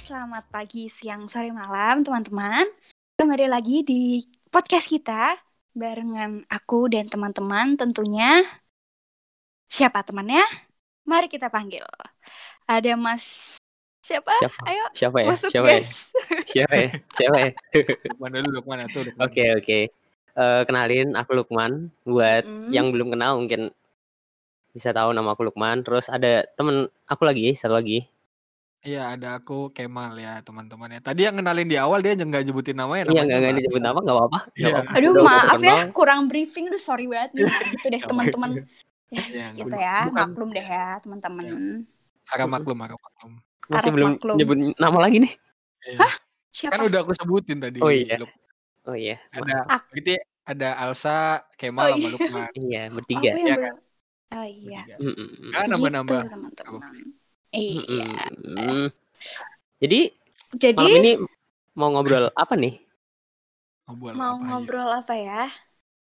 selamat pagi, siang, sore, malam teman-teman. Kembali lagi di podcast kita barengan aku dan teman-teman tentunya. Siapa temannya? Mari kita panggil. Ada Mas siapa? Siapa? Ayo Siapa ya? masuk Siapa ya? Siapa ya? Siapa ya? Lukman dulu, Lukman tuh. Oke, oke. Eh, kenalin aku Lukman. Buat Mm. yang belum kenal mungkin bisa tahu nama aku Lukman. Terus ada temen aku lagi, satu lagi. Iya, ada aku Kemal ya, teman-teman ya. Tadi yang kenalin di awal dia nggak nyebutin namanya. Iya, namanya nggak nggak Mas. disebut nama, nggak apa-apa. nggak Iya. apa-apa. Aduh Udah- maaf ya, kurang briefing. Aduh sorry banget nih. Gitu deh Nggak teman-teman. Ya, Iya, gitu nggak- ya, bukan- maklum deh ya teman-teman. Harap maklum, harap maklum. Masih Harap belum maklum. nyebut nama lagi nih. Iya. Siapa? Kan udah aku sebutin tadi. Oh iya. Luk- Oh iya. Ada, Ak- gitu ya, ada Alsa, Kemal, Oh, sama iya. Lukman. Iya, Oh, bertiga. yang Iya belum. Oh iya. Bertiga. Mm. Kan nambah-nambah. Gitu, teman-teman. Iya. Jadi Jadi malam ini mau ngobrol apa nih? Ngobrol mau apa aja. ngobrol apa ya?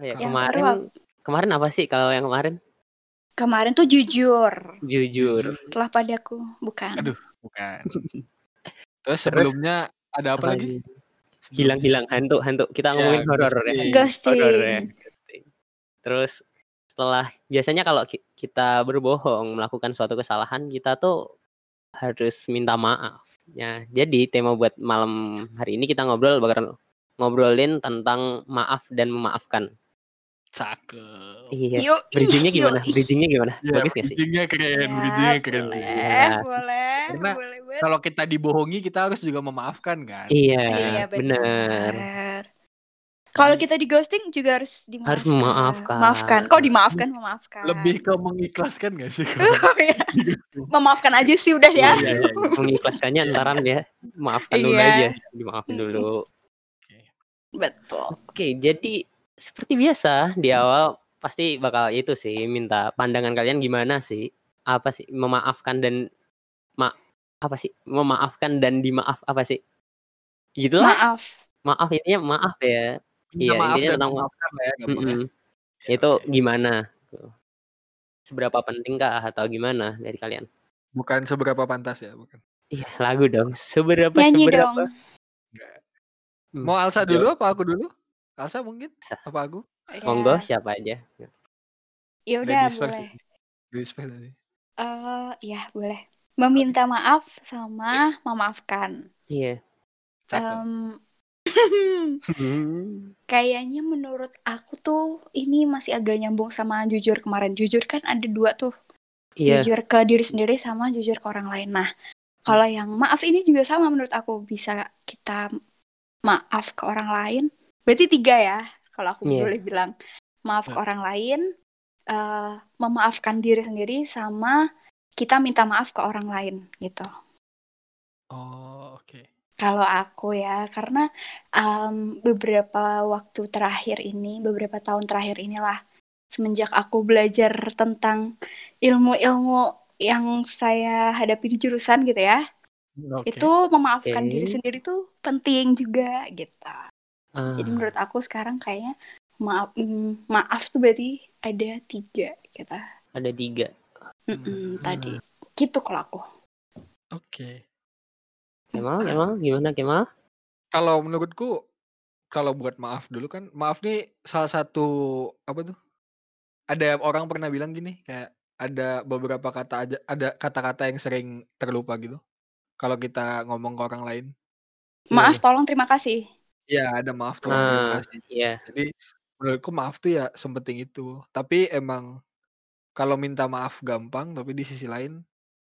Oh ya, Yang kemarin seru apa? kemarin apa sih kalau yang kemarin? Kemarin tuh jujur Jujur. telah padaku, bukan? Aduh. Bukan. Terus sebelumnya ada apa, lagi? Hilang-hilang hantu, hantu. Kita Ya, ngomongin horor ya. ghosting. Horor ya. Ghosting. Terus setelah biasanya kalau ki- kita berbohong melakukan suatu kesalahan, kita tuh harus minta maaf. Ya, jadi tema buat malam hari ini kita ngobrol bakal ngobrolin tentang maaf dan memaafkan. Cakep. Iya. Bridgingnya gimana? Bridgingnya gimana? Ya, Bagus gak sih? bridgingnya keren, Ya, bridgingnya keren sih. boleh, Iya. boleh, Karena boleh banget. Kalau kita dibohongi, kita harus juga memaafkan kan? Iya, Iya, benar. Kalau kita di ghosting juga harus dimaafkan. Harus memaafkan. Maafkan. Kok dimaafkan, memaafkan. Lebih ke mengikhlaskan gak sih? Oh, iya. Memaafkan aja sih udah ya. Iya, iya, iya. Mengikhlaskannya ntaran ya. Maafkan dulu Iya. aja. Dimaafin dulu. Betul. Oke, jadi seperti biasa di awal pasti bakal itu sih minta pandangan kalian gimana sih? Apa sih memaafkan dan ma apa sih? Memaafkan dan dimaaf apa sih? Gitulah. Maaf. Maaf intinya maaf ya. Minta Iya, maaf intinya dan tentang- lah ya, gampang ya. Mm-mm. Oke, Itu oke. gimana? Seberapa pentingkah atau gimana dari kalian? Bukan seberapa pantas ya, bukan. Iya, lagu dong. Seberapa Nyanyi seberapa? dong. Hmm. Mau Alsa dulu apa aku dulu? Alsa mungkin? Apa aku? Monggo Ya, siapa aja. ya udah boleh. ya. Tadi. Eh, ya boleh. Meminta maaf sama memaafkan. Iya. Cakep. Hmm. kayaknya menurut aku tuh ini masih agak nyambung sama jujur kemarin. Jujur kan ada dua tuh. Iya. Jujur ke diri sendiri sama jujur ke orang lain. Nah, kalau yang maaf ini juga sama menurut aku bisa kita maaf ke orang lain. Berarti tiga ya, kalau aku Iya. boleh bilang. Maaf ke Hmm. orang lain, eh, memaafkan diri sendiri sama kita minta maaf ke orang lain gitu. Oh, oke. Kalau aku ya, karena em, beberapa waktu terakhir ini, beberapa tahun terakhir inilah, semenjak aku belajar tentang ilmu-ilmu yang saya hadapi di jurusan gitu ya, Oke. itu memaafkan Oke. diri sendiri tuh penting juga gitu. Ah, Jadi menurut aku sekarang kayaknya maaf mm, maaf tuh berarti ada tiga gitu. ada tiga. Mm-mm, Hmm. Tadi gitu kalau aku. Oke. Kemal, Kemal, gimana Kemal? Kalau menurutku kalau buat maaf dulu kan, maaf nih salah satu apa tuh? Ada orang pernah bilang gini, kayak ada beberapa kata aja ada kata-kata yang sering terlupa gitu. Kalau kita ngomong ke orang lain. Maaf, tolong, terima kasih. Ya, ada maaf tuh, terima Ah, kasih. iya. Jadi menurutku maaf tuh ya sepenting itu. Tapi emang kalau minta maaf gampang, tapi di sisi lain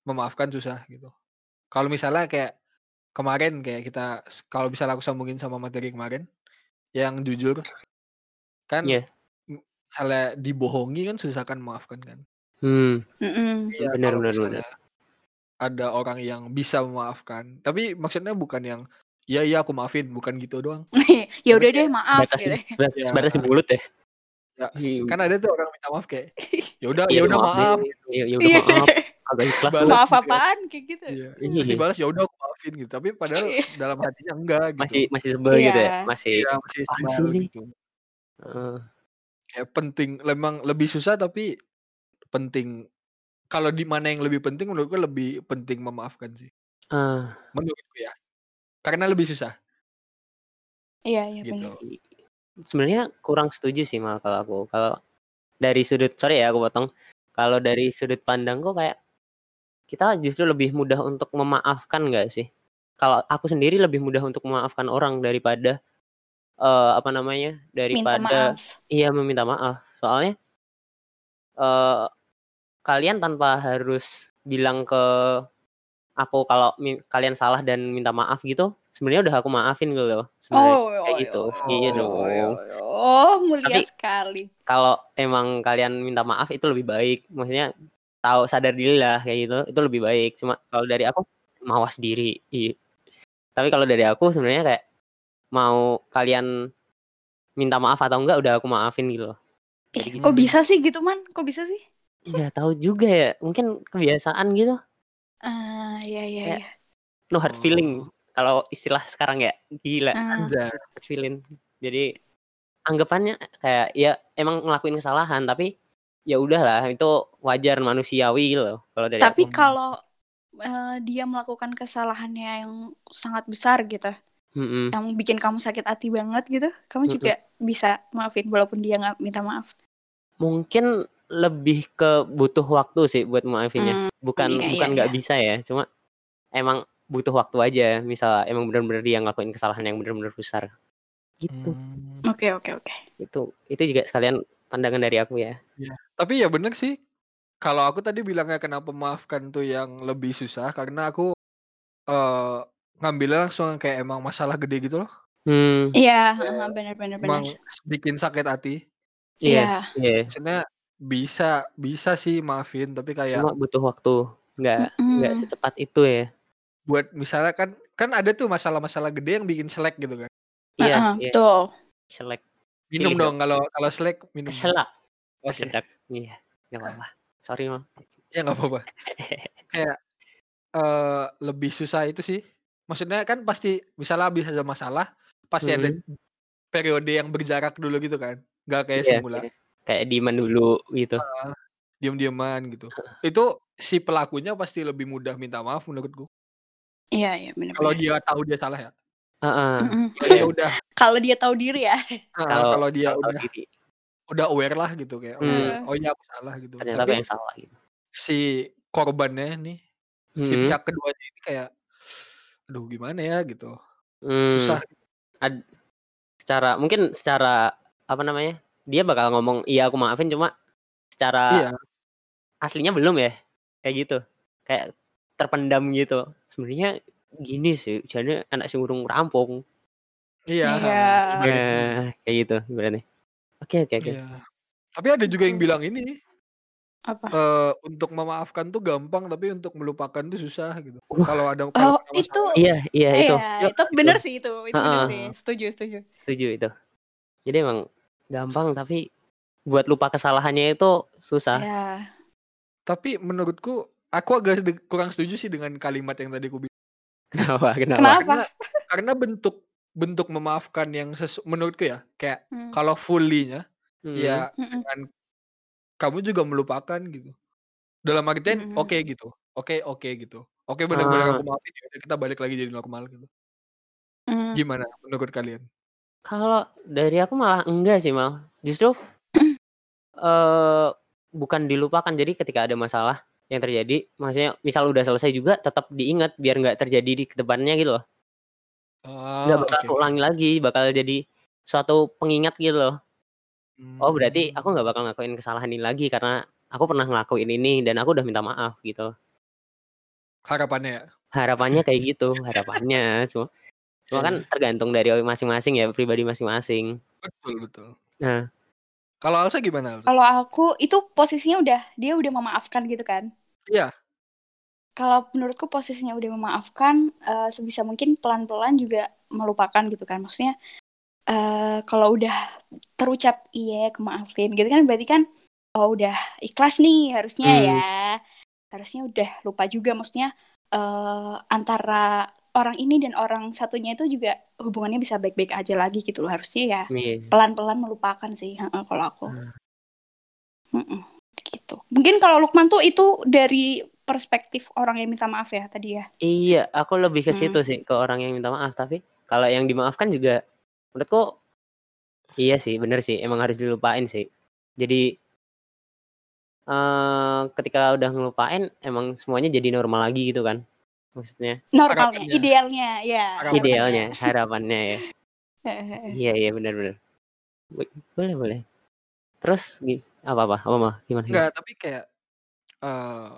memaafkan susah gitu. Kalau misalnya kayak kemarin kayak kita kalau misalnya aku sambungin sama materi kemarin yang jujur kan Iya. m- misalnya dibohongi kan susah kan memaafkan kan. Hmm. Iya, benar benar benar. ada orang yang bisa memaafkan. Tapi maksudnya bukan yang ya iya aku maafin, bukan gitu doang. ya udah deh, maaf Sebatas gitu. sebatas, Ya. sebatas mulut ya. Ya, Iya. Kan ada tuh orang minta maaf kayak ya udah Iya, ya udah maaf. deh. Ya, ya udah Iya. maaf. Agak ikhlas Balas. Maaf apaan kayak gitu. Iya. Iya. Terus dibalas ya udah aku maafin gitu. Tapi padahal Iya. dalam hatinya enggak gitu. Masih masih sebel gitu ya. Iya. Masih. Iya, masih sebel ini? gitu. Eh, Kayak penting memang lebih susah tapi penting kalau di mana yang lebih penting menurutku lebih penting memaafkan sih. Ah, Menurutku ya. Karena lebih susah Iya, iya gitu. benar. sebenarnya kurang setuju sih mal kalau aku. Kalau dari sudut sorry ya aku potong. Kalau dari sudut pandangku kayak kita justru lebih mudah untuk memaafkan nggak sih? Kalau aku sendiri lebih mudah untuk memaafkan orang daripada eh apa namanya? Minta daripada maaf. iya meminta maaf. Soalnya eh kalian tanpa harus bilang ke aku kalau kalian salah dan minta maaf gitu, sebenarnya udah aku maafin gitu loh. Sebenarnya Oh, kayak oh, gitu. oh, Iya oh, dong. oh, oh, mulia Tapi- sekali. kalau emang kalian minta maaf itu lebih baik maksudnya tahu sadar diri lah kayak gitu itu lebih baik cuma kalau dari aku mawas diri iya. tapi kalau dari aku sebenarnya kayak mau kalian minta maaf atau enggak udah aku maafin gitu loh Eh, kok bisa sih gitu, Man? Kok bisa sih? nggak tahu juga ya mungkin kebiasaan gitu Ah, iya, iya, Kayak- iya. no hard feeling kalau istilah sekarang ya gila Anjay. hard feeling jadi anggapannya kayak ya emang ngelakuin kesalahan tapi ya udahlah itu wajar manusiawi gitu loh kalau dari tapi aku. kalau eh, dia melakukan kesalahannya yang sangat besar gitu, Mm-mm. yang bikin kamu sakit hati banget gitu, kamu Mm-mm. juga bisa maafin walaupun dia nggak minta maaf. mungkin lebih ke butuh waktu sih buat maafinnya Hmm, bukan iya, bukan iya, nggak iya. bisa ya cuma emang butuh waktu aja misal emang benar-benar dia ngelakuin kesalahan yang benar-benar besar gitu Hmm. Oke, oke, oke. itu itu juga sekalian pandangan dari aku ya Tapi ya bener sih. Kalau aku tadi bilangnya kenapa maafkan tuh yang lebih susah karena aku eh ngambilnya langsung kayak emang masalah gede gitu loh. hmm Iya, Kayak heeh, benar, benar, Emang bikin sakit hati. iya Iya. iya Maksudnya bisa bisa sih maafin tapi kayak cuma butuh waktu nggak nggak Mm-mm. secepat itu ya buat misalnya kan kan ada tuh masalah-masalah gede yang bikin selek gitu kan. iya Heeh, iya betul. selek Minum dong kalau kalau selek minum. selak Oke. selak iya nggak apa-apa sorry mal Ya nggak apa-apa. Kayak eh lebih susah itu sih. Maksudnya kan pasti misalnya habis ada masalah pasti ada periode yang berjarak dulu gitu kan. Nggak kayak Iya, semula. iya. kayak diman dulu gitu Diam-diaman gitu. Itu si pelakunya pasti lebih mudah minta maaf menurutku. Iya, iya, benar, Kalau dia tahu dia salah ya. Heeh. Dia udah Kalau dia tahu diri ya. ah, kalau kalau dia tahu udah diri udah aware lah gitu kayak oh, Hmm. iya, oh iya aku salah gitu. ternyata Tapi yang salah gitu si korbannya nih, si Hmm. pihak keduanya ini kayak aduh gimana ya gitu. Hmm. Susah. Ad- secara mungkin secara apa namanya dia bakal ngomong iya aku maafin cuma secara Iya. aslinya belum ya kayak gitu kayak terpendam gitu sebenarnya gini sih jadi anak si urung rampung Iya. Iya. Balik. ya kayak gitu berarti oke oke oke Iya. Tapi ada juga yang bilang ini Apa? eh untuk memaafkan tuh gampang tapi untuk melupakan tuh susah gitu. Wah. Kalau ada kalau Oh, kena itu masalah. iya iya itu Iya, itu bener sih itu. Itu bener Heeh. sih. Setuju, setuju. setuju itu jadi emang gampang tapi buat lupa kesalahannya itu susah Iya. Tapi menurutku aku agak kurang setuju sih dengan kalimat yang tadi aku bilang. Kenapa kenapa Kenapa? Karena karena bentuk bentuk memaafkan yang sesu- menurutku ya kayak Hmm. kalau fully-nya Hmm. ya Mm-mm. dengan kamu juga melupakan gitu. Dalam artian Mm-mm. oke gitu. Oke oke gitu. Oke benar-benar Ah. aku maafin ya kita balik lagi jadi normal gitu. Mm. Gimana menurut kalian? Kalau dari aku malah enggak sih mal, justru eh bukan dilupakan. Jadi ketika ada masalah yang terjadi, maksudnya misal udah selesai juga tetap diingat biar nggak terjadi di ke depannya gitu loh. Nggak Ah, bakal oke. ulangi lagi, bakal jadi suatu pengingat gitu loh. Oh berarti aku Hmm. nggak bakal ngelakuin kesalahan ini lagi karena aku pernah ngelakuin ini dan aku udah minta maaf gitu. harapannya ya. Harapannya kayak gitu, harapannya. Cuma, cuma kan Iya. tergantung dari masing-masing ya, pribadi masing-masing. Betul betul. Nah, Kalau Alsa gimana? Kalau aku itu posisinya udah dia udah memaafkan gitu kan. Iya. Kalau menurutku posisinya udah memaafkan eh, sebisa mungkin pelan-pelan juga melupakan gitu kan. Maksudnya eh kalau udah terucap iya aku maafin gitu kan berarti kan oh udah ikhlas nih harusnya Hmm. ya. Harusnya udah lupa juga maksudnya eh antara orang ini dan orang satunya itu juga hubungannya bisa baik-baik aja lagi gitu loh harusnya ya iya. pelan-pelan melupakan sih kalau aku Hmm. Mm-mm, gitu mungkin kalau Lukman tuh itu dari perspektif orang yang minta maaf ya tadi ya. Iya, aku lebih ke situ Hmm. sih, ke orang yang minta maaf. Tapi kalau yang dimaafkan juga menurutku iya sih, bener sih, emang harus dilupain sih. Jadi eh ketika udah ngelupain emang semuanya jadi normal lagi gitu kan. Maksudnya Normalnya, Harapannya. idealnya ya. Harapannya. idealnya, harapannya ya. Iya iya benar benar. Bo- Boleh boleh. Terus apa apa apa mah gimana? gimana? Enggak, tapi kayak eh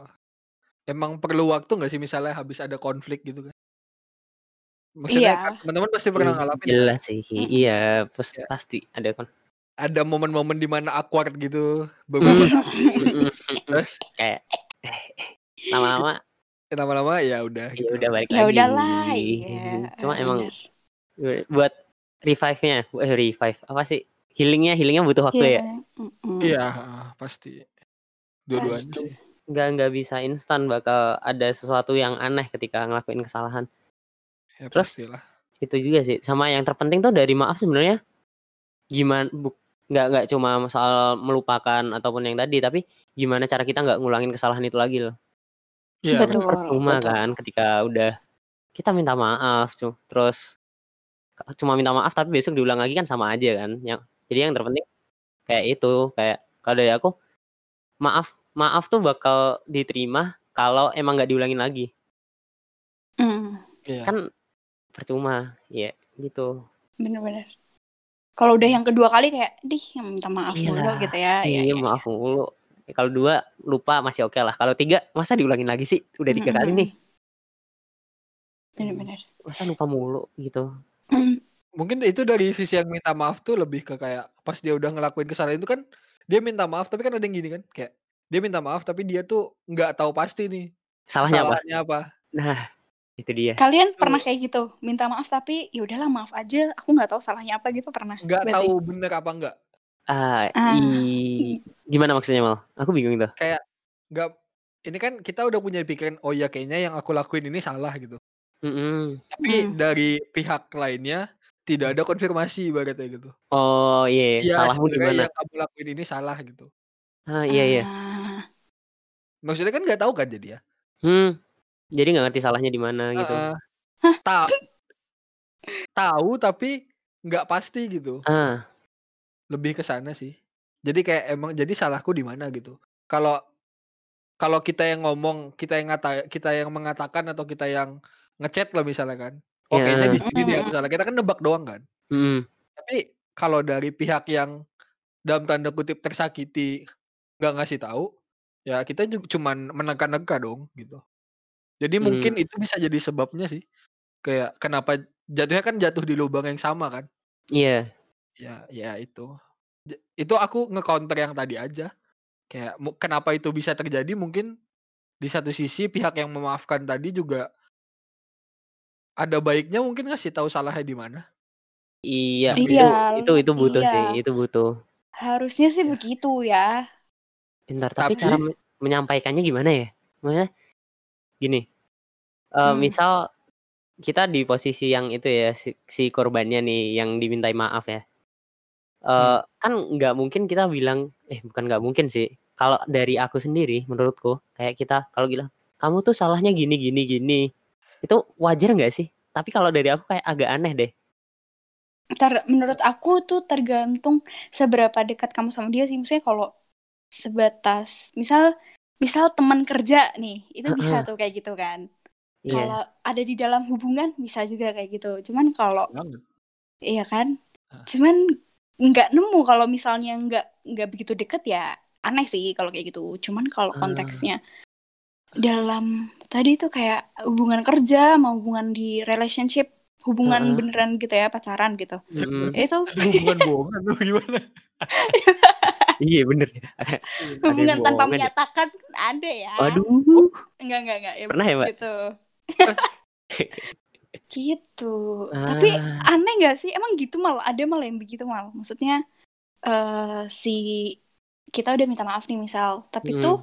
emang perlu waktu nggak sih misalnya habis ada konflik gitu kan? Maksudnya Iya. kan teman-teman pasti pernah Hmm, ngalamin kan? Jelas sih, iya pas- Ya. pasti ada kan. Ada momen-momen di mana awkward gitu beberapa kali. Mm-mm. Terus Kayak eh, eh, lama-lama lama-lama ya udah ya gitu. udah balik Ya lagi. udahlah, iya. Cuma emang bener. buat revive-nya, eh, revive apa sih? Healingnya, healingnya butuh waktu ya. Iya. Iya, heeh, pasti. Dua-duanya sih. Nggak nggak bisa instan bakal ada sesuatu yang aneh ketika ngelakuin kesalahan. Ya Terus pastilah. itu juga sih. Sama yang terpenting tuh dari maaf sebenarnya gimana bu, nggak nggak cuma soal melupakan ataupun yang tadi, tapi gimana cara kita nggak ngulangin kesalahan itu lagi loh. Iya, Kan Betul, percuma betul. kan ketika udah kita minta maaf terus cuma minta maaf tapi besok diulang lagi kan sama aja kan. Yang jadi yang terpenting kayak itu kayak kalau dari aku maaf maaf tuh bakal diterima kalau emang nggak diulangin lagi. Mm, Iya. Kan percuma ya gitu. bener-bener. Kalau udah yang kedua kali kayak, dih yang minta maaf mulu lah, gitu ya. Iya, Iya iya, maaf mulu. Ya, Kalau dua lupa masih oke lah. Kalau tiga masa diulangin lagi sih? Udah tiga kali Mm-mm. nih. Bener-bener. Masa lupa mulu gitu. Mm, Mungkin itu dari sisi yang minta maaf tuh lebih ke kayak pas dia udah ngelakuin kesalahan itu kan dia minta maaf tapi kan ada yang gini kan kayak dia minta maaf tapi dia tuh nggak tahu pasti nih Salahnya apa? kesalahannya apa. Nah, itu dia. Kalian Itu pernah kayak gitu, minta maaf tapi ya udahlah maaf aja, aku nggak tahu salahnya apa gitu pernah. nggak Berarti. tahu bener apa enggak. Ah, Ah. i- gimana maksudnya mal? Aku bingung tuh. Kayak nggak ini kan kita udah punya pikiran oh ya kayaknya yang aku lakuin ini salah gitu. Mm-mm. Tapi Hmm. dari pihak lainnya tidak ada konfirmasi ibaratnya gitu. Oh iya, Iya salahmu di mana? yang kamu lakuin ini salah gitu. Ah iya iya. Ah, Maksudnya kan nggak tahu kan jadi ya. Hmm. Jadi nggak ngerti salahnya di mana gitu. Heeh. Ta- tahu tapi nggak pasti gitu. Ah, Lebih ke sana sih. Jadi kayak emang jadi salahku di mana gitu. Kalau kalau kita yang ngomong, kita yang ngata, kita yang mengatakan atau kita yang ngechat lah misalnya kan. Oh Ya. kayaknya di sini Mm-mm. salah. Kita kan nebak doang kan. mm, Tapi kalau dari pihak yang dalam tanda kutip tersakiti nggak ngasih tahu, ya kita juga cuman menekan-neka dong gitu. Jadi mungkin Hmm. itu bisa jadi sebabnya sih. Kayak kenapa jatuhnya kan jatuh di lubang yang sama kan. iya. Ya, ya itu. Itu aku nge-counter yang tadi aja. Kayak kenapa itu bisa terjadi mungkin di satu sisi pihak yang memaafkan tadi juga ada baiknya mungkin ngasih tahu salahnya di mana. Iya, Iya, itu itu butuh iya. sih, itu butuh. harusnya sih Ya. begitu ya. Bentar, tapi Tapi- cara me- menyampaikannya gimana ya? Maksudnya gini. eh, Hmm. misal kita di posisi yang itu ya si, si korbannya nih yang dimintai maaf ya. Eh kan nggak mungkin kita bilang eh bukan nggak mungkin sih. Kalau dari aku sendiri menurutku kayak kita kalau bilang kamu tuh salahnya gini gini gini. Itu wajar nggak sih? Tapi kalau dari aku kayak agak aneh deh. Ter- menurut aku tuh tergantung seberapa dekat kamu sama dia sih. Maksudnya kalau sebatas, misal misal teman kerja nih, itu bisa tuh kayak gitu kan. Iya. Kalau ada di dalam hubungan bisa juga kayak gitu. Cuman kalau iya kan, Ah. cuman nggak nemu kalau misalnya nggak nggak begitu deket ya aneh sih kalau kayak gitu. Cuman kalau Ah. konteksnya dalam tadi tuh kayak hubungan kerja mau hubungan di relationship hubungan Heeh. beneran gitu ya pacaran gitu Mm-mm. itu Ada hubungan bohongan lu gimana? Iya bener. Ada hubungan tanpa ya. menyatakan kan ada ya Waduh. enggak enggak enggak ya Pernah ya, Mbak? gitu gitu tapi Ah. aneh nggak sih emang gitu mal ada mal yang begitu mal maksudnya eh si kita udah minta maaf nih misal tapi Mm. tuh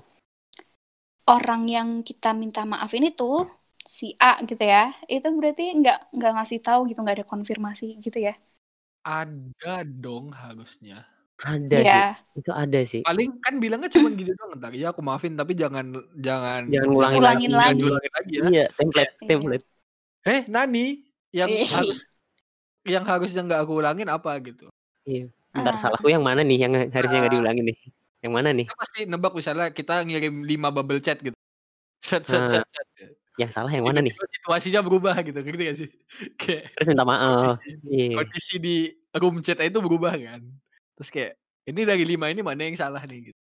orang yang kita minta maaf ini tuh si A gitu ya itu berarti nggak nggak ngasih tahu gitu nggak ada konfirmasi gitu ya Ada dong harusnya. Ada sih, Iya. itu ada sih. Paling kan bilangnya cuman gitu doang entar, "Iya aku maafin tapi jangan jangan Jangan Ulangin jangan lagi. diulangin lagi ya." Iya, template Iya. template. "Eh, Nani, yang Iya. harus yang harusnya nggak aku ulangin apa?" Gitu. Iya. Ah. salahku yang mana nih yang harusnya nggak Ah. diulangin nih? Yang mana nih? Kita pasti nebak misalnya kita ngirim 5 bubble chat gitu. Set set Ah. set set. Yang salah yang mana nih? Situasinya berubah gitu, ngerti gak sih? Kayak Terus minta maaf. kondisi Iya. kondisi di room chat itu berubah kan. Terus kayak, "Ini dari 5 ini mana yang salah nih?" Gitu.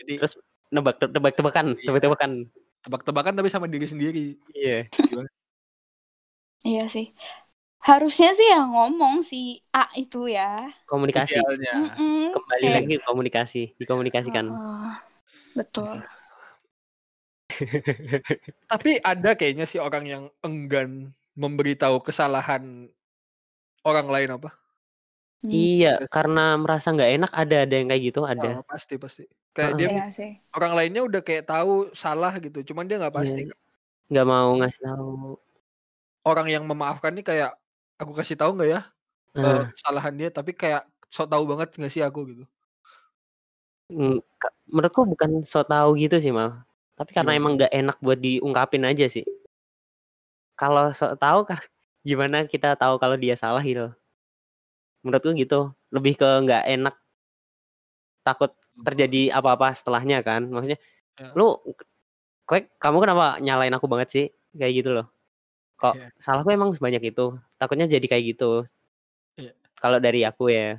Jadi Terus nebak tebak-tebakan, Iya. tebak-tebakan. tebak-tebakan tapi sama diri sendiri. Iya. Iya sih. Harusnya sih yang ngomong si A itu ya. Komunikasi. Kembali Kayak- lagi komunikasi, dikomunikasikan. Oh, betul. Tapi ada kayaknya sih orang yang enggan memberitahu kesalahan orang lain apa? Hmm. Iya, karena merasa nggak enak ada ada yang kayak gitu, ada. Oh, pasti pasti. Kayak Heeh. dia Iya sih. orang lainnya udah kayak tahu salah gitu, cuman dia nggak pasti. Iya. Nggak mau ngasih tahu. Orang yang memaafkan nih kayak aku kasih tahu nggak ya Nah, kesalahan dia, tapi kayak sok tahu banget nggak sih aku gitu. mm, ka- menurutku bukan so tahu gitu sih mal. Tapi karena Gimana? emang nggak enak buat diungkapin aja sih. Kalau so tahu kan gimana kita tahu kalau dia salah gitu. Menurutku gitu. Lebih ke nggak enak. Takut terjadi apa-apa setelahnya kan. Maksudnya Ya. lu kue kamu kenapa nyalain aku banget sih? Kayak gitu loh. Kok Iya. salahku emang sebanyak itu. Takutnya jadi kayak gitu. Iya. Kalau dari aku ya.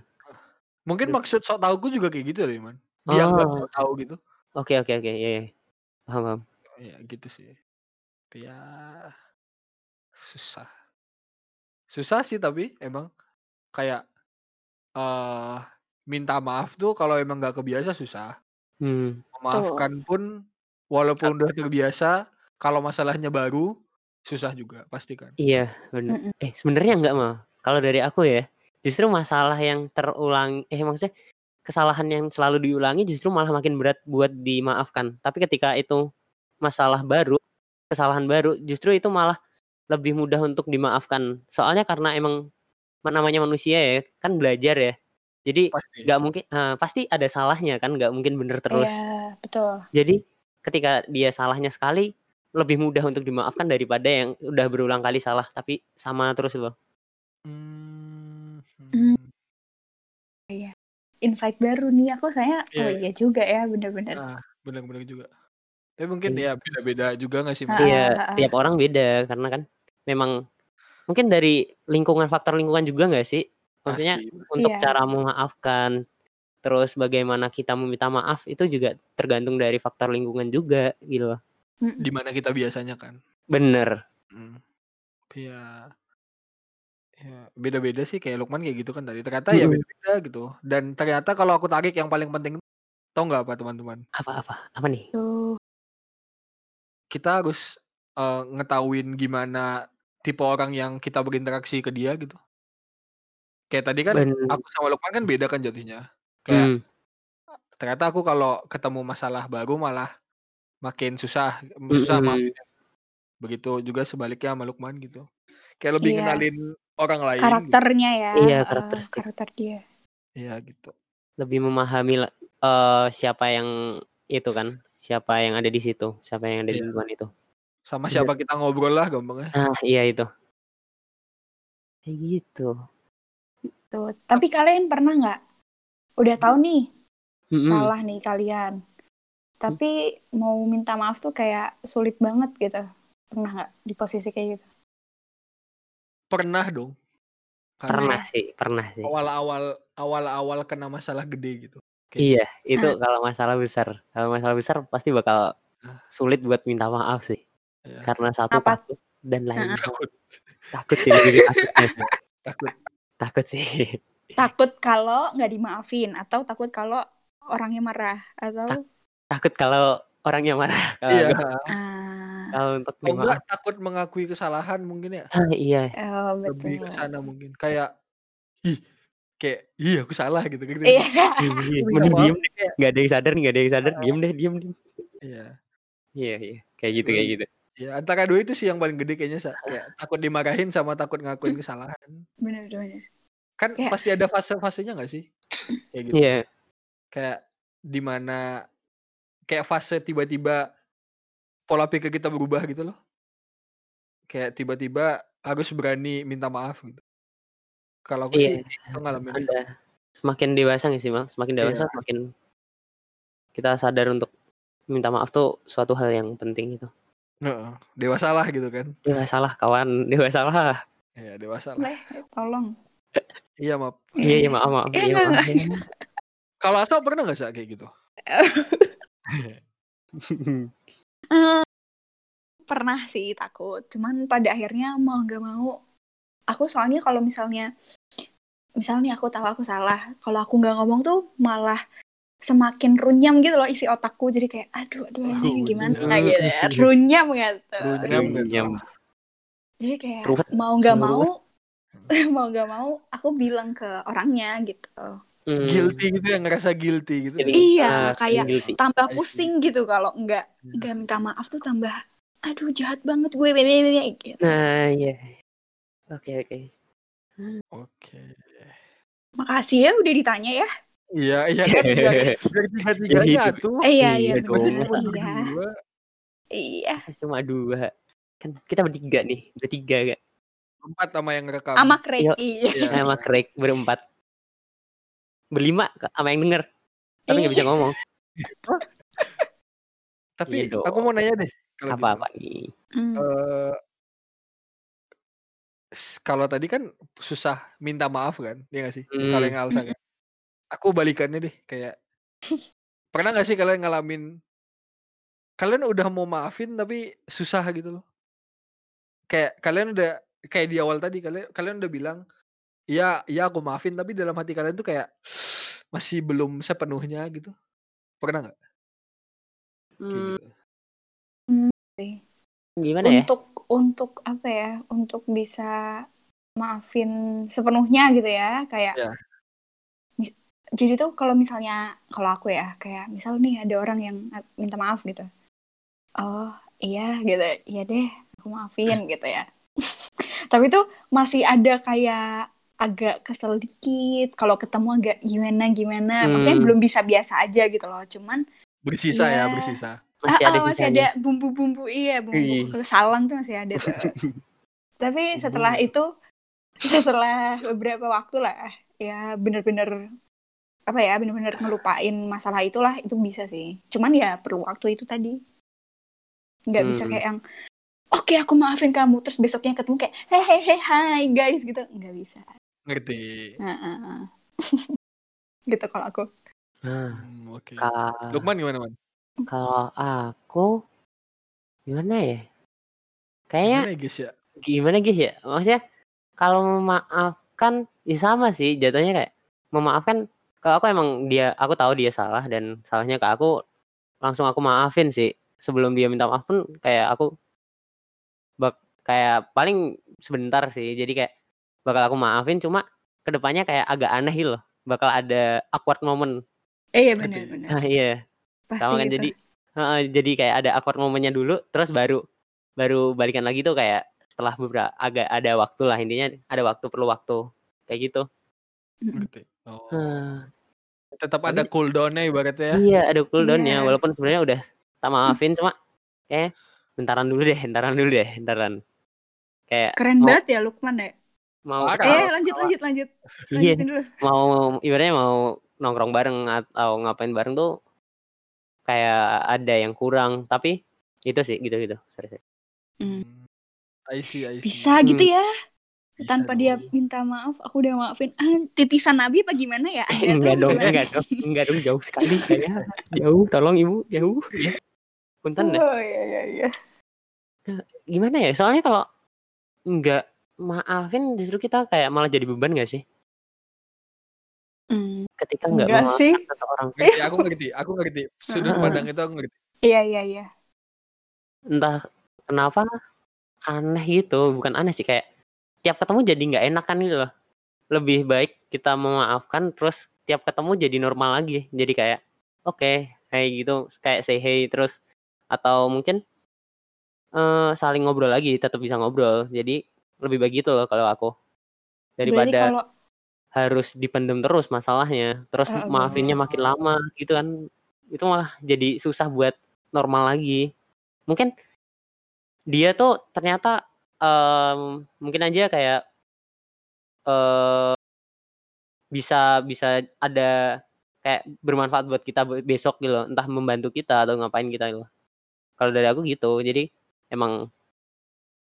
Mungkin Gitu. maksud sok tahuku juga kayak gitu loh, man. Dianggap Oh. sok tahu gitu. Oke oke oke. Iya, iya. Paham, paham. Ya gitu sih. Tapi ya susah. Susah sih tapi emang kayak eh minta maaf tuh kalau emang nggak kebiasa susah. Hmm. Memaafkan pun walaupun udah terbiasa, kalau masalahnya baru susah juga pasti kan. Iya, bener. Mm-mm. Eh, sebenarnya enggak mal. Kalau dari aku ya, justru masalah yang terulang, eh maksudnya kesalahan yang selalu diulangi justru malah makin berat buat dimaafkan. Tapi ketika itu masalah baru, kesalahan baru, justru itu malah lebih mudah untuk dimaafkan. Soalnya karena emang ma- namanya manusia ya, kan belajar ya. Jadi Pasti. nggak mungkin, eh, pasti ada salahnya kan, nggak mungkin bener terus. Iya, betul. Jadi ketika dia salahnya sekali, lebih mudah untuk dimaafkan daripada yang udah berulang kali salah tapi sama terus loh. Hmm, Hmm. hmm. Insight baru nih aku saya. Iya, Oh iya. iya juga ya, bener-bener. Nah, benar-benar juga. Tapi mungkin Iya. ya beda-beda juga nggak sih? Ah? Iya, ah, ah. tiap orang beda karena kan memang mungkin dari lingkungan faktor lingkungan juga nggak sih? Maksudnya Pasti. untuk Iya. cara memaafkan, terus bagaimana kita meminta maaf itu juga tergantung dari faktor lingkungan juga gitu loh. Di mana kita biasanya kan. Bener. Hmm. Ya, ya beda-beda sih kayak Lukman kayak gitu kan tadi. Ternyata ya Mm-mm. beda-beda gitu. Dan ternyata kalau aku tarik yang paling penting tau nggak apa teman-teman? Apa-apa? Apa nih? Tuh. Kita harus eh, ngetahuin gimana tipe orang yang kita berinteraksi ke dia gitu. Kayak tadi kan Ben aku sama Lukman kan beda kan jatuhnya. Kayak Hmm. ternyata aku kalau ketemu masalah baru malah makin susah, susah maafinnya. Begitu juga sebaliknya sama Lukman gitu. Kayak lebih Iya. ngenalin orang lain gitu. Karakternya ya. Iya, eh, karakteristik. karakter dia. Iya gitu. Lebih memahami eh, siapa yang itu kan, siapa yang ada di situ, siapa yang ada di Iya. lingkungan itu. Sama Iya. siapa kita ngobrol lah gampangnya. Nah, iya itu. Kayak gitu. Tuh. Tapi kalian pernah nggak? Udah tahu nih Mm-mm. salah nih kalian. Tapi mau minta maaf tuh kayak sulit banget gitu. Pernah nggak di posisi kayak gitu? Pernah dong. Karena Pernah sih, pernah sih. awal-awal awal-awal kena masalah gede gitu. Kayak Iya, itu Ah. kalau masalah besar. Kalau masalah besar pasti bakal Ah. sulit buat minta maaf sih. ya, Karena satu Apa? takut dan lain takut, takut sih lebih sih. takut. Takut sih. Takut kalau nggak dimaafin atau takut kalau orangnya marah atau Tak- Takut kalau orangnya marah. Kalau Iya. gua- ah kalau untuk Kalau enggak takut mengakui kesalahan mungkin ya. Ah, iya. oh, Lebih betul. ke sana mungkin. Kayak ih, kayak ih aku salah gitu gitu. Iya. Iya, Minta Mending diem deh. kayak Nggak ada yang sadar, nggak ada yang sadar. Diem deh, diem, diem. iya. Iya, iya. Kayak gitu, kayak gitu. Ya, antara dua itu sih yang paling gede kayaknya Sa. kayak takut dimarahin sama takut ngakuin kesalahan. Bener bener. kan Kayak- pasti ada fase-fasenya nggak sih kayak gitu Iya. kayak di mana kayak fase tiba-tiba pola pikir kita berubah gitu loh kayak tiba-tiba harus berani minta maaf gitu kalau aku Iya. sih itu ngalamin Ada semakin dewasa nggak sih mal? Semakin dewasa Iya. semakin kita sadar untuk minta maaf tuh suatu hal yang penting gitu. Heeh, dewasa lah gitu kan Dewasa lah kawan, dewasa lah. ya dewasa lah Leh, tolong. iya maaf Iya iya maaf maaf. Eh, Iya, enggak, maaf. kalau asal pernah nggak sih kayak gitu Eh, pernah sih takut cuman pada akhirnya mau nggak mau aku soalnya kalau misalnya misalnya aku tahu aku salah kalau aku nggak ngomong tuh malah semakin runyam gitu loh isi otakku jadi kayak aduh aduh ini gimana gitu ya? Runyam gitu. Runyam. Runyam. jadi kayak mau nggak mau mau nggak mau aku bilang ke orangnya gitu Hmm. guilty gitu ya ngerasa guilty gitu Jadi, ya. Iya, ah, kayak guilty. tambah pusing gitu kalau nggak Hmm. nggak minta maaf tuh tambah aduh jahat banget gue bebe bebe gitu Nah, iya. Oke, oke. oke makasih ya udah ditanya ya iya iya kan biar biar tiga-tiganya tuh eh, iya iya Iya iya iya cuma dua. Kan kita bertiga nih, bertiga gak? empat sama yang rekam sama Craig iya Iya. Sama Craig berempat. Berlima sama yang denger. Tapi nggak bisa ngomong. tapi Iya aku mau nanya deh kalau gitu. Apa-apa nih? Hmm. Eh, s- kalau tadi kan susah minta maaf kan, ya nggak sih? Kalau Hmm. yang Alsa kan. Aku balikannya deh, kayak pernah nggak sih kalian ngalamin kalian udah mau maafin tapi susah gitu loh. Kayak kalian udah kayak di awal tadi kalian kalian udah bilang iya iya aku maafin tapi dalam hati kalian tuh kayak masih belum sepenuhnya gitu. Pernah nggak? Kayak Hmm, gitu. gimana ya? untuk untuk apa ya untuk bisa maafin sepenuhnya gitu ya kayak Iya. mis- jadi tuh kalau misalnya kalau aku ya kayak misal nih ada orang yang minta maaf gitu oh iya gitu iya deh aku maafin gitu ya tapi tuh masih ada kayak agak kesel dikit kalau ketemu agak gimana gimana maksudnya Hmm. belum bisa biasa aja gitu loh cuman Bersisa ya, Iya. bersisa. Masih Ah, ada ah, masih ada bumbu-bumbu iya bumbu salam tuh masih ada tuh. Tapi setelah Bumbu. itu setelah beberapa waktu lah ya bener-bener apa ya bener-bener ngelupain masalah itulah itu bisa sih. Cuman ya perlu waktu itu tadi. Nggak bisa Hmm. kayak yang oke aku maafin kamu terus besoknya ketemu kayak hehehe hai guys gitu nggak bisa. Ngerti. Gitu kalau aku. Nah, Hmm, Oke. ka- Lukman gimana, Man? kalau aku gimana ya? Kayaknya Gimana ya, guys ya? gimana gitu ya? Maksudnya kalau memaafkan ya sama sih jatuhnya kayak memaafkan kalau aku emang dia aku tahu dia salah dan salahnya ke aku langsung aku maafin sih sebelum dia minta maaf pun kayak aku bak kayak paling sebentar sih jadi kayak bakal aku maafin cuma ke depannya kayak agak aneh gitu loh bakal ada awkward moment Eh iya Ngerti. benar-benar. nah iya Pasti sama kan gitu. jadi heeh, jadi kayak ada awkward momennya dulu terus baru baru balikan lagi tuh kayak setelah beberapa agak ada waktu lah intinya ada waktu perlu waktu kayak gitu. Ngerti. Oh. Hah, Tetap Tapi- ada cooldown-nya ibaratnya ya. iya ada cooldownnya Iya. walaupun sebenarnya udah tak maafin cuma kayak bentaran dulu deh bentaran dulu deh bentaran kayak Keren mau banget ya Lukman deh. Mau Parah. Eh Kalau- lanjut lanjut lanjut. iya Lanjutin dulu. mau ibaratnya mau nongkrong bareng atau ngapain bareng tuh kayak ada yang kurang tapi itu sih gitu gitu sorry, sorry. Hmm. Hmm. I see, I see. Bisa Hmm. gitu ya. Bisa tanpa dia dong. minta maaf aku udah maafin ah, titisan nabi apa gimana ya enggak dong gimana? enggak dong enggak dong jauh sekali saya jauh tolong ibu jauh ya punten deh oh iya iya iya gimana ya soalnya kalau enggak maafin justru kita kayak malah jadi beban gak sih? Hmm, ketika memaafkan sih. seseorang Ngerti, aku ngerti, aku ngerti. Sudut pandang itu aku ngerti. iya iya iya. Entah kenapa aneh gitu bukan aneh sih kayak tiap ketemu jadi nggak enak kan gitu loh. Lebih baik kita memaafkan terus tiap ketemu jadi normal lagi. Jadi kayak oke kayak gitu. Kayak say hey terus. Atau mungkin eh saling ngobrol lagi tetap bisa ngobrol. Jadi lebih baik gitu loh kalau aku. Daripada kalau harus dipendem terus masalahnya, terus Heeh, maafinnya makin lama gitu kan, itu malah jadi susah buat normal lagi. Mungkin dia tuh ternyata, mmm, mungkin aja kayak eee bisa bisa ada kayak bermanfaat buat kita be besok gitu loh, entah membantu kita atau ngapain kita gitu. Kalau dari aku gitu, jadi emang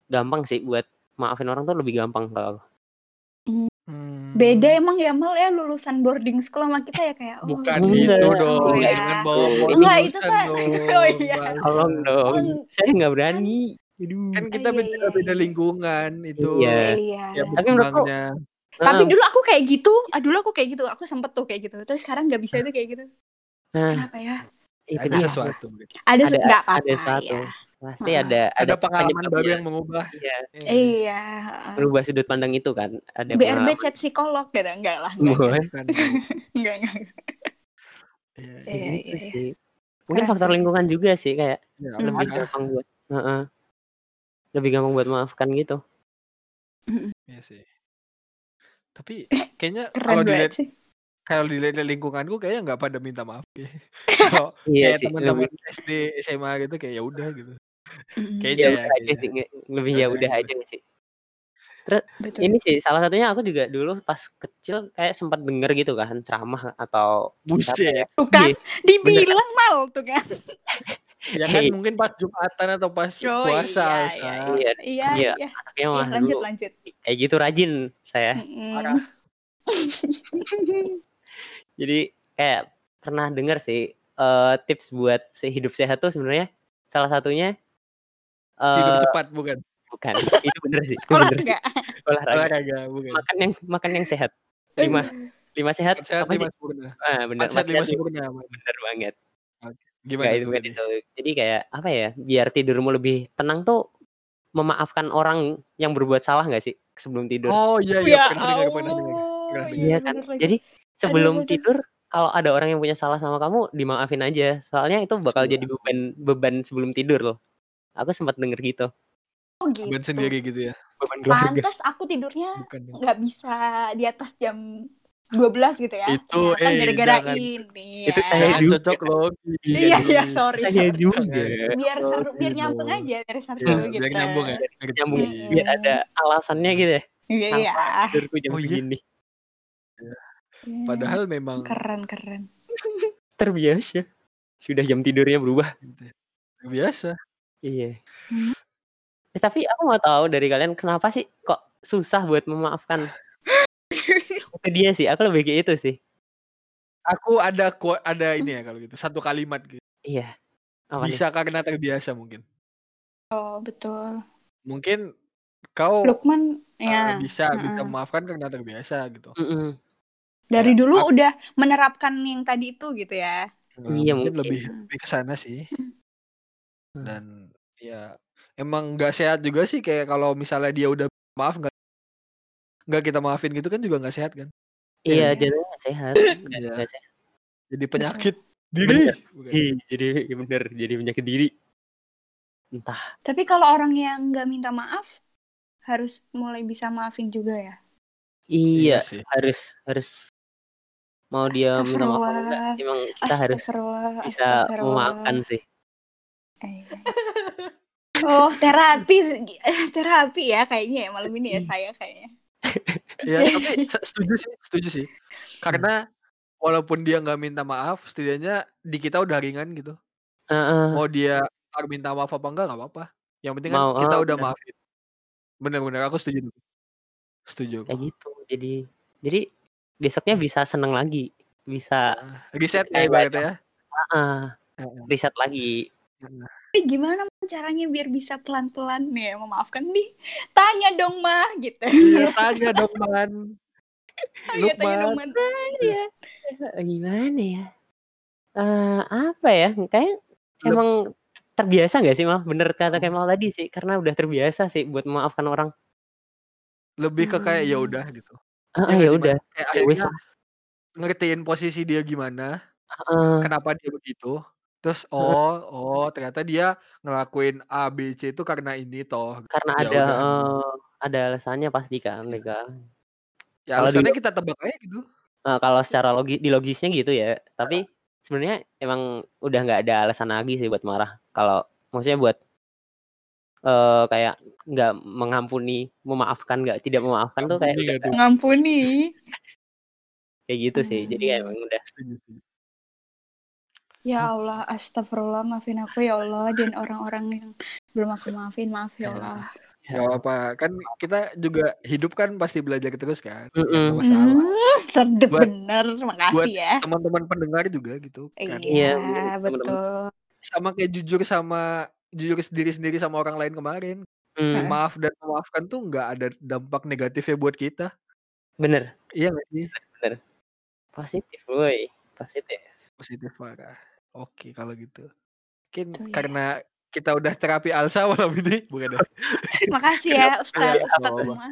gampang sih buat maafin orang tuh lebih gampang kalau aku. Mmm. Beda Mmm. emang ya Mal ya lulusan boarding school sama kita ya kayak, oh Bukan Enggak. gitu gitu dong, ya. jangan bawa-bawa Enggak itu lulusan kan oh iya. Tolong dong, Oh, saya nggak berani. Aduh. Kan Oh, kita iya iya beda-beda iya. lingkungan itu, Iya. Iya. ya Tapi menurutku berkembangnya. Tapi heeh. dulu aku kayak gitu, ah, dulu aku kayak gitu, aku sempet tuh kayak gitu, terus sekarang nggak bisa tuh kayak gitu. Nah, Kenapa ya? itu Ada sesuatu. Ada se Ada nggak ada apa-apa sesuatu. ya. Pasti ada ada Ada pengalaman baru yang mengubah. Iya. Iya. Iya, heeh. Merubah sudut pandang itu kan, ada BRB pengalaman. chat psikolog gitu, enggak lah, enggak enggak. Enggak enggak. Iya Ya Iya gitu iya iya. sih. Mungkin Keren faktor sih. lingkungan juga sih kayak Ya lebih ada. gampang buat heeh. Lebih gampang buat memaafkan gitu. Iya sih. Tapi kayaknya Keren kalau dilihat sih. kalau dilihat dari lingkunganku kayaknya nggak pada minta maaf deh. Kalau Iya kayak teman-teman SD, SMA gitu kayak ya udah gitu. Kayaknya ya ya, udah aja sih, nge lebih Ya udah gitu. aja sih? Terus Betul. ini sih salah satunya aku juga dulu pas kecil kayak sempat denger gitu kan ceramah atau apa ya Buset. Tuh kan, iya, bener dibilang Mal tuh kan. Ya kan Hei. mungkin pas Jumatan atau pas Oh puasa, iya iya Alsa. iya. Iya Iya iya, iya. Iya, mah lanjut dulu lanjut. kayak gitu rajin saya. Parah. Jadi kayak pernah denger sih, eee, tips buat hidup sehat tuh sebenarnya salah satunya Tidur eee, cepat bukan? bukan, itu bener sih, itu bener sih. Olahraga. Olahraga. Bukan? Makan yang makan yang sehat. 5 Aduh. 5 sehat sehat lima sih? sempurna. Ah, bener, 4 sehat 4 5 sehat lima sempurna, bener banget. Gimana itu bukan itu. Jadi kayak apa ya, biar tidurmu lebih tenang tuh memaafkan orang yang berbuat salah nggak sih sebelum tidur? Oh iya iya, Ya pernah dengar pernah dengar. Allah, Pernah iya. Iya kan? Jadi Aduh sebelum bener. tidur kalau ada orang yang punya salah sama kamu, dimaafin aja. Soalnya itu bakal jadi beban beban sebelum tidur loh. Aku sempat denger gitu. Oh Beban gitu. sendiri gitu ya? Beban keluarga. Pantes aku tidurnya dong. nggak bisa di atas jam 12 gitu ya. Itu Ternyata eh gara-gara ini Itu ya. saya juga. cocok logi. Iya iya, sorry Saya sorry. juga. Biar seru, logi biar nyambung dong. aja, biar seru Iya, gitu. biar nyambung ya. Biar nyambung, Ngerti. biar ada alasannya gitu ya. Iya iya. Tidurku jam Oh iya? segini? Iya. Iya. Padahal memang Keren keren. Terbiasa. Sudah jam tidurnya berubah. gitu ya. Biasa. Iya. Hmm. Eh, tapi aku mau tahu dari kalian kenapa sih kok susah buat memaafkan? Itu dia sih, aku lebih kayak itu sih. Aku ada ada ini ya kalau gitu, satu kalimat gitu. Iya. Apa nih? Bisa karena terbiasa mungkin. Oh betul. Mungkin kau Lukman eee, ya. bisa bisa heeh. memaafkan karena terbiasa gitu. Mhm. Dari Kayak dulu ak udah menerapkan yang tadi itu gitu ya. Nah, Iya mungkin mungkin. lebih Hmm. lebih ke sana sih. Hmm. Dan ya emang nggak sehat juga sih kayak kalau misalnya dia udah maaf nggak nggak kita maafin gitu kan juga nggak sehat kan? Iya Iya, jadinya nggak sehat. Nggak Iya. nggak sehat. Jadi penyakit Bener. diri, bukan? Ih, jadi iya bener, jadi penyakit diri. Entah. Tapi kalau orang yang nggak minta maaf, harus mulai bisa maafin juga ya? Iya Iya, sih. harus harus mau dia minta maaf apa enggak, Astagfirullah. emang kita harus Astagfirullah, bisa astagfirullah. memaafkan sih. Eh. Oh, terapi terapi ya kayaknya ya malam ini ya Hmm. saya kayaknya. Ya tapi se setuju sih setuju sih. Hmm. Karena walaupun dia nggak minta maaf, setidaknya di kita udah ringan gitu. Heeh. Mau dia minta maaf apa enggak, nggak apa-apa. Yang penting kan Mau kita udah bener. maafin. Bener bener, aku setuju. Setuju. Kayak gitu. Jadi jadi besoknya bisa seneng lagi, bisa Heeh, reset ya kayak ya? heeh, Heeh. riset lagi. Heeh. Tapi gimana caranya biar bisa pelan-pelan nih memaafkan nih? Tanya dong mah gitu. Iya, tanya dong Man. Iya tanya dong man. Iya. Eee, gimana ya? Eee, apa ya, kayak emang terbiasa nggak sih Mal? Bener kata Oh. Kemal tadi sih, karena udah terbiasa sih buat memaafkan orang. Lebih ke kayak ya Mmm. udah gitu. Heeh, Ya ya udah. Kayak Ya akhirnya ngertiin posisi dia gimana, Heeh. kenapa dia begitu, terus oh oh ternyata dia ngelakuin A, B, C itu karena ini toh, Karena ya ada udah gitu. eee, ada alasannya pasti kan, Iya. ya Kalau di alasannya lo kita tebak aja gitu. Eee, kalau secara logi di logisnya gitu ya, tapi sebenarnya emang udah nggak ada alasan lagi sih buat marah. Kalau maksudnya buat eee, kayak nggak mengampuni, memaafkan, nggak tidak memaafkan tuh kayak Ngampuni udah nggak tuh? Ngampuni. kayak gitu sih. Jadi kayak emang udah Setuju setuju. Ya Allah, astagfirullah, maafin aku ya Allah, dan orang-orang yang belum aku maafin, maaf ya Ya. Allah. Gak apa-apa, kan kita juga hidup kan pasti belajar terus kan, ya Mhm. nggak masalah. Mmm, sedep Buat bener, buat makasih ya. teman-teman pendengar juga gitu kan. Iya, Iya, betul. Sama kayak jujur sama jujur sendiri-sendiri sama orang lain kemarin. Heeh. Maaf dan memaafkan tuh nggak ada dampak negatifnya buat kita. Bener. Iya nggak sih? Bener bener. Positif woi, positif. Positif parah. Oke kalau gitu. Mungkin Itu ya. karena kita udah terapi Alsa malam ini, bukan ya? Makasih ya Iya, Ustadz, Ustadz apa-apa. semua.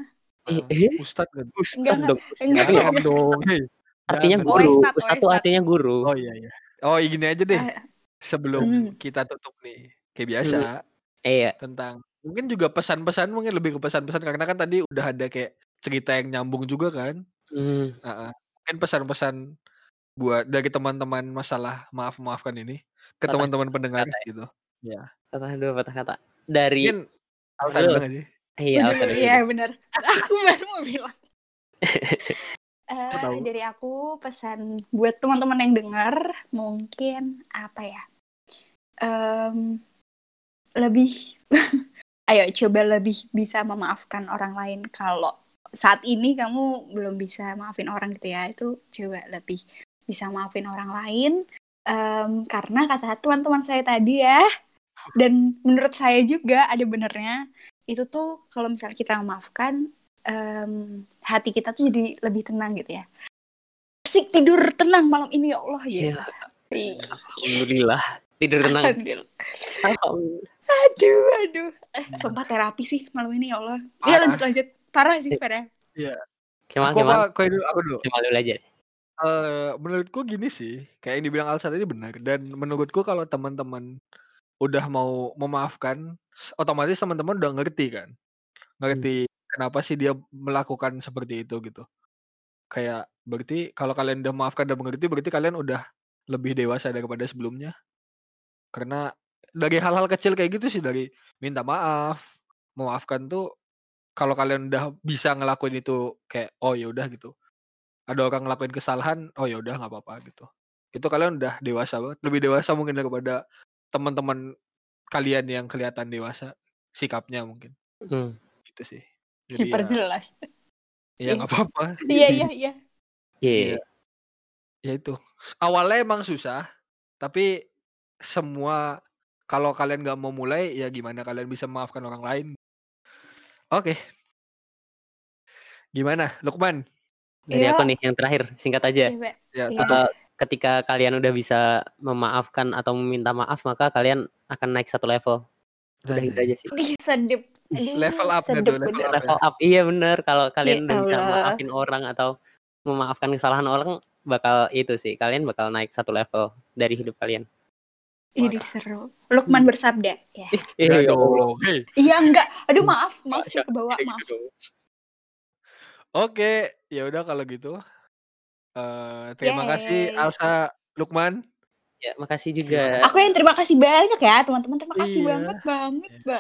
Eh Heeh. eh? Ustadz kan? Enggak, Ustad enggak, dong, enggak. Jangan dong. Artinya. Oh, guru, Ustadz, oh, ustad tuh Ustadz. artinya guru. Oh iya iya. Oh gini aja deh, Ah, sebelum mmm. kita tutup nih, kayak biasa Iya. tentang mungkin juga pesan-pesan mungkin lebih ke pesan-pesan karena kan tadi udah ada kayak cerita yang nyambung juga kan. Mmm. Heeh. Mungkin pesan-pesan buat dari teman-teman masalah maaf-memaafkan ini ke Patah teman-teman pendengar kata ya? gitu. Iya. Patah dua patah kata. Dari Mungkin Alsa dulu? Iya, Alsa Waduh, dulu iya deh. bener. Aku baru mau bilang. Eh, tahu. dari aku pesan buat teman-teman yang dengar mungkin apa ya? Mmm, lebih ayo coba lebih bisa memaafkan orang lain. Kalau saat ini kamu belum bisa maafin orang gitu ya, itu coba lebih bisa maafin orang lain. Mmm, karena kata teman-teman saya tadi ya, dan menurut saya juga ada benernya, itu tuh kalau misalnya kita memaafkan, mmm, hati kita tuh jadi lebih tenang gitu ya. Asik tidur tenang malam ini ya Allah gitu. Iya. Ih, Alhamdulillah, tidur tenang. alhamdulillah. Alhamdulillah. Aduh, aduh. Eh, sumpah terapi sih malam ini ya Allah. Ya Parah. lanjut lanjut. Parah sih, parah. Iya. Kemal Aku Kemal. apa? Kau dulu, aku dulu. Kemal dulu aja deh. Eee, menurutku gini sih, kayak yang dibilang Alsa tadi benar dan menurutku kalau teman-teman udah mau memaafkan, s otomatis teman-teman udah ngerti kan. Mmm. Ngerti kenapa sih dia melakukan seperti itu gitu. Kayak berarti kalau kalian udah memaafkan dan mengerti berarti kalian udah lebih dewasa daripada sebelumnya. Karena dari hal-hal kecil kayak gitu sih, dari minta maaf, memaafkan tuh kalau kalian udah bisa ngelakuin itu kayak, oh ya udah gitu. Ada orang ngelakuin kesalahan, oh ya udah nggak apa-apa gitu. Itu kalian udah dewasa banget, lebih dewasa mungkin daripada teman-teman kalian yang kelihatan dewasa sikapnya mungkin. Mmm. Gitu sih. Jadi ya Diperjelas. ya nggak apa-apa. Iya iya iya. Iya. Iya. Ya itu. Awalnya emang susah, tapi semua kalau kalian nggak mau mulai, ya gimana kalian bisa memaafkan orang lain. Oke. Gimana, Lukman? Dari Iya. aku nih yang terakhir, singkat aja. Coba. Ya, Iya. Eee, ketika kalian udah bisa memaafkan atau meminta maaf, maka kalian akan naik satu level. Udah gitu aja sih. Aduh, Level up tuh, level bener. up ya? Level up, iya bener. Kalau Ya kalian udah bisa maafin orang atau memaafkan kesalahan orang, bakal itu sih, kalian bakal naik satu level dari hidup kalian. Ini Parah. seru. Lukman bersabda. Ya. Eh, Ya ya. Hei. Iya enggak. Aduh maaf, maaf kebawa, kayak maaf. Oke, ya udah kalau gitu. Eee, terima kasih. Alsa, Lukman. Ya, makasih juga. Aku yang terima kasih banyak ya, teman-teman. Terima kasih Iya. banget, banget, Iya. Iya,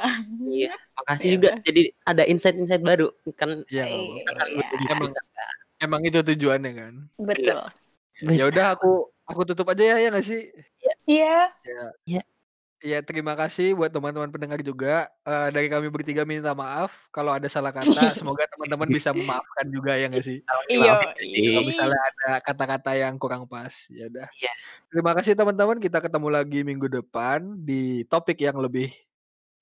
banget. makasih Ya juga. Jadi ada insight-insight baru. Kan Iya Iya. Emang kisah. emang itu tujuannya kan. Betul. Ya udah aku aku tutup aja ya, ya nggak sih? Iya. Iya. Ya. Iya. Ya terima kasih buat teman-teman pendengar juga. Eee, dari kami bertiga minta maaf kalau ada salah kata. Semoga teman-teman bisa memaafkan juga ya nggak sih? Iya. Kalau misalnya ada kata-kata yang kurang pas, ya udah. Iya. Terima kasih teman-teman. Kita ketemu lagi minggu depan di topik yang lebih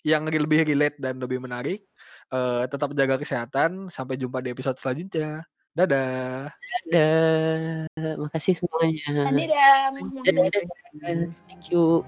yang lebih relate dan lebih menarik. Eee, tetap jaga kesehatan. Sampai jumpa di episode selanjutnya. Dadah. Dadah. Makasih semuanya. Dadah. Dadah, dadah. Thank you.